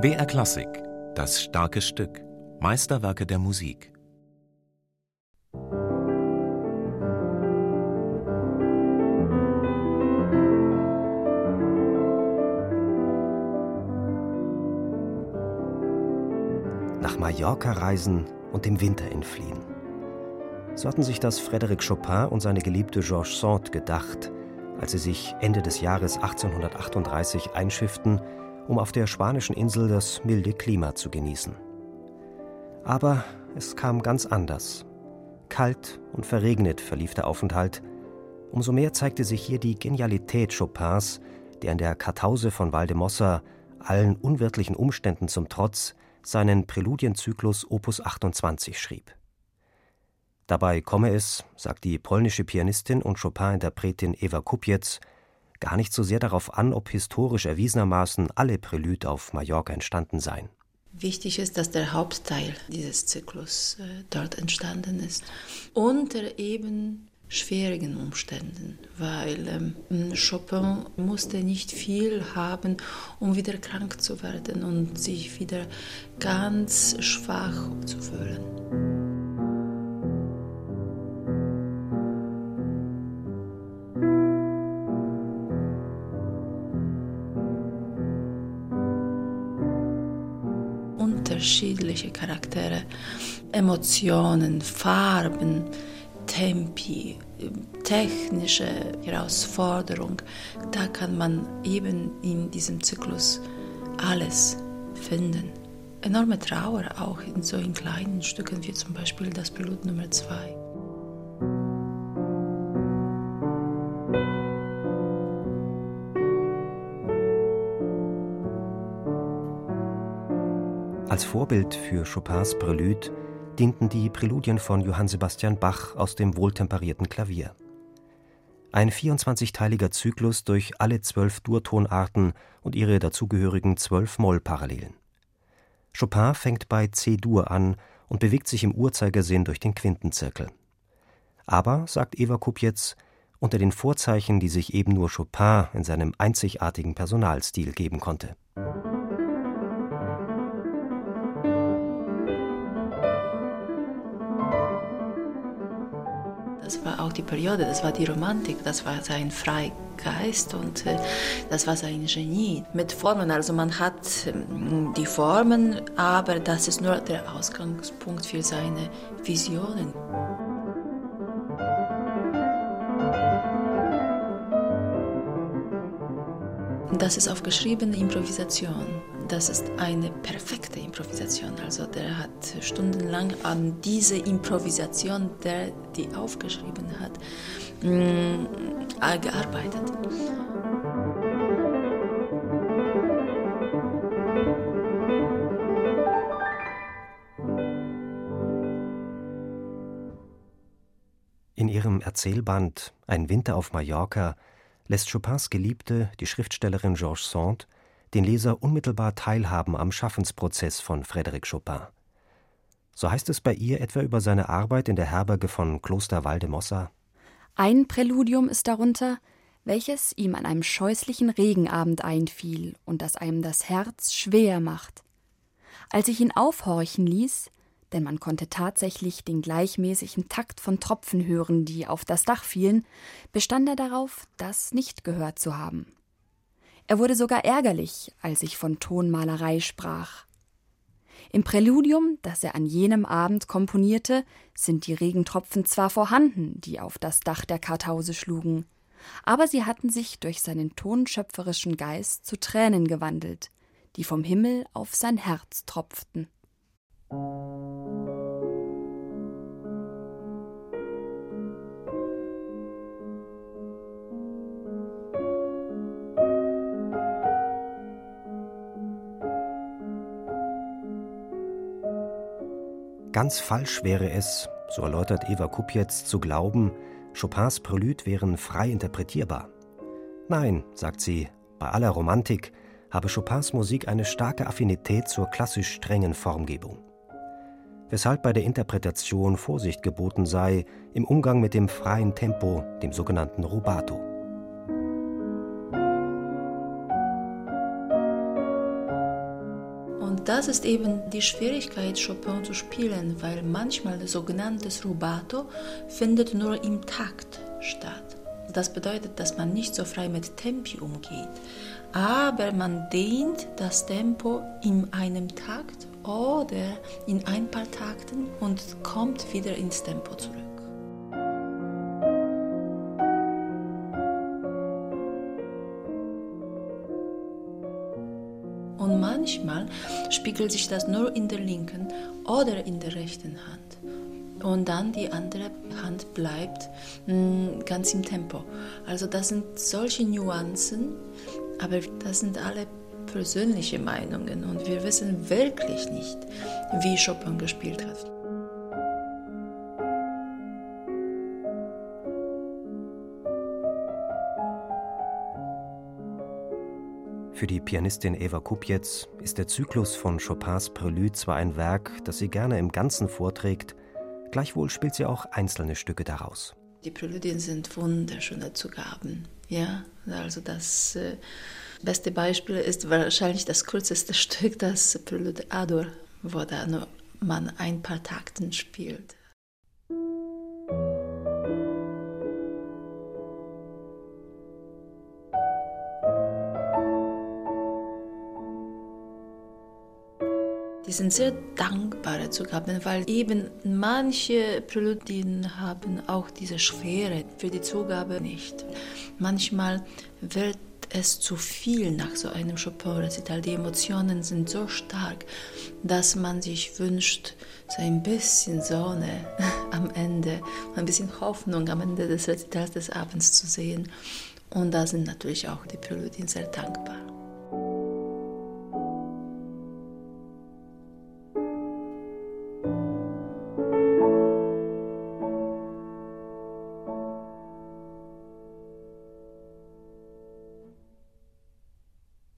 BR Klassik, das starke Stück, Meisterwerke der Musik. Nach Mallorca reisen und dem Winter entfliehen. So hatten sich das Frédéric Chopin und seine geliebte Georges Sand gedacht, als sie sich Ende des Jahres 1838 einschifften um auf der spanischen Insel das milde Klima zu genießen. Aber es kam ganz anders. Kalt und verregnet verlief der Aufenthalt. Umso mehr zeigte sich hier die Genialität Chopins, der in der Kartause von Valdemossa allen unwirtlichen Umständen zum Trotz seinen Präludienzyklus Opus 28 schrieb. Dabei komme es, sagt die polnische Pianistin und Chopin-Interpretin Eva Kupiec, gar nicht so sehr darauf an, ob historisch erwiesenermaßen alle Prälüde auf Mallorca entstanden seien. Wichtig ist, dass der Hauptteil dieses Zyklus äh, dort entstanden ist. Unter eben schwierigen Umständen, weil ähm, Chopin musste nicht viel haben, um wieder krank zu werden und sich wieder ganz schwach zu fühlen. Unterschiedliche Charaktere, Emotionen, Farben, Tempi, technische Herausforderung. Da kann man eben in diesem Zyklus alles finden. Enorme Trauer auch in so in kleinen Stücken wie zum Beispiel das Blut Nummer 2. Als Vorbild für Chopins Prelude dienten die Präludien von Johann Sebastian Bach aus dem wohltemperierten Klavier. Ein 24-teiliger Zyklus durch alle zwölf Durtonarten und ihre dazugehörigen zwölf Mollparallelen. Chopin fängt bei C-Dur an und bewegt sich im Uhrzeigersinn durch den Quintenzirkel. Aber, sagt Eva Kupjetz, unter den Vorzeichen, die sich eben nur Chopin in seinem einzigartigen Personalstil geben konnte. Auch die Periode, das war die Romantik, das war sein Freigeist und äh, das war sein Genie mit Formen. Also man hat ähm, die Formen, aber das ist nur der Ausgangspunkt für seine Visionen. Das ist aufgeschriebene Improvisation das ist eine perfekte Improvisation. Also der hat stundenlang an diese Improvisation, der die aufgeschrieben hat, mm, gearbeitet. In ihrem Erzählband Ein Winter auf Mallorca lässt Chopins Geliebte, die Schriftstellerin Georges Sand, den Leser unmittelbar teilhaben am Schaffensprozess von Frédéric Chopin. So heißt es bei ihr etwa über seine Arbeit in der Herberge von Kloster Valdemossa. Ein Präludium ist darunter, welches ihm an einem scheußlichen Regenabend einfiel und das einem das Herz schwer macht. Als ich ihn aufhorchen ließ, denn man konnte tatsächlich den gleichmäßigen Takt von Tropfen hören, die auf das Dach fielen, bestand er darauf, das nicht gehört zu haben. Er wurde sogar ärgerlich, als ich von Tonmalerei sprach. Im Präludium, das er an jenem Abend komponierte, sind die Regentropfen zwar vorhanden, die auf das Dach der Kartause schlugen, aber sie hatten sich durch seinen tonschöpferischen Geist zu Tränen gewandelt, die vom Himmel auf sein Herz tropften. Ganz falsch wäre es, so erläutert Eva Kupjetz, zu glauben, Chopins Prelude wären frei interpretierbar. Nein, sagt sie, bei aller Romantik habe Chopins Musik eine starke Affinität zur klassisch strengen Formgebung. weshalb bei der Interpretation Vorsicht geboten sei im Umgang mit dem freien Tempo, dem sogenannten Rubato. Das ist eben die Schwierigkeit, Chopin zu spielen, weil manchmal das sogenannte Rubato findet nur im Takt statt. Das bedeutet, dass man nicht so frei mit Tempi umgeht, aber man dehnt das Tempo in einem Takt oder in ein paar Takten und kommt wieder ins Tempo zurück. Manchmal spiegelt sich das nur in der linken oder in der rechten Hand. Und dann die andere Hand bleibt mh, mm, ganz im Tempo. Also das sind solche Nuancen, aber das sind alle persönliche Meinungen und wir wissen wirklich nicht, wie Chopin gespielt hat. Für die Pianistin Eva Kupjetz ist der Zyklus von Chopins Prelude zwar ein Werk, das sie gerne im Ganzen vorträgt, gleichwohl spielt sie auch einzelne Stücke daraus. Die Präludien sind wunderschöne Zugaben. Ja, also das äh, beste Beispiel ist wahrscheinlich das kürzeste Stück, das Prelude Ador, wo da nur man ein paar Takten spielt. Die sind sehr dankbare Zugaben, weil eben manche Präludien haben auch diese Schwere für die Zugabe nicht. Manchmal wird es zu viel nach so einem Chopin-Rezital. Die Emotionen sind so stark, dass man sich wünscht, so ein bisschen Sonne am Ende, ein bisschen Hoffnung am Ende des Rezitals des Abends zu sehen. Und da sind natürlich auch die Präludien sehr dankbar.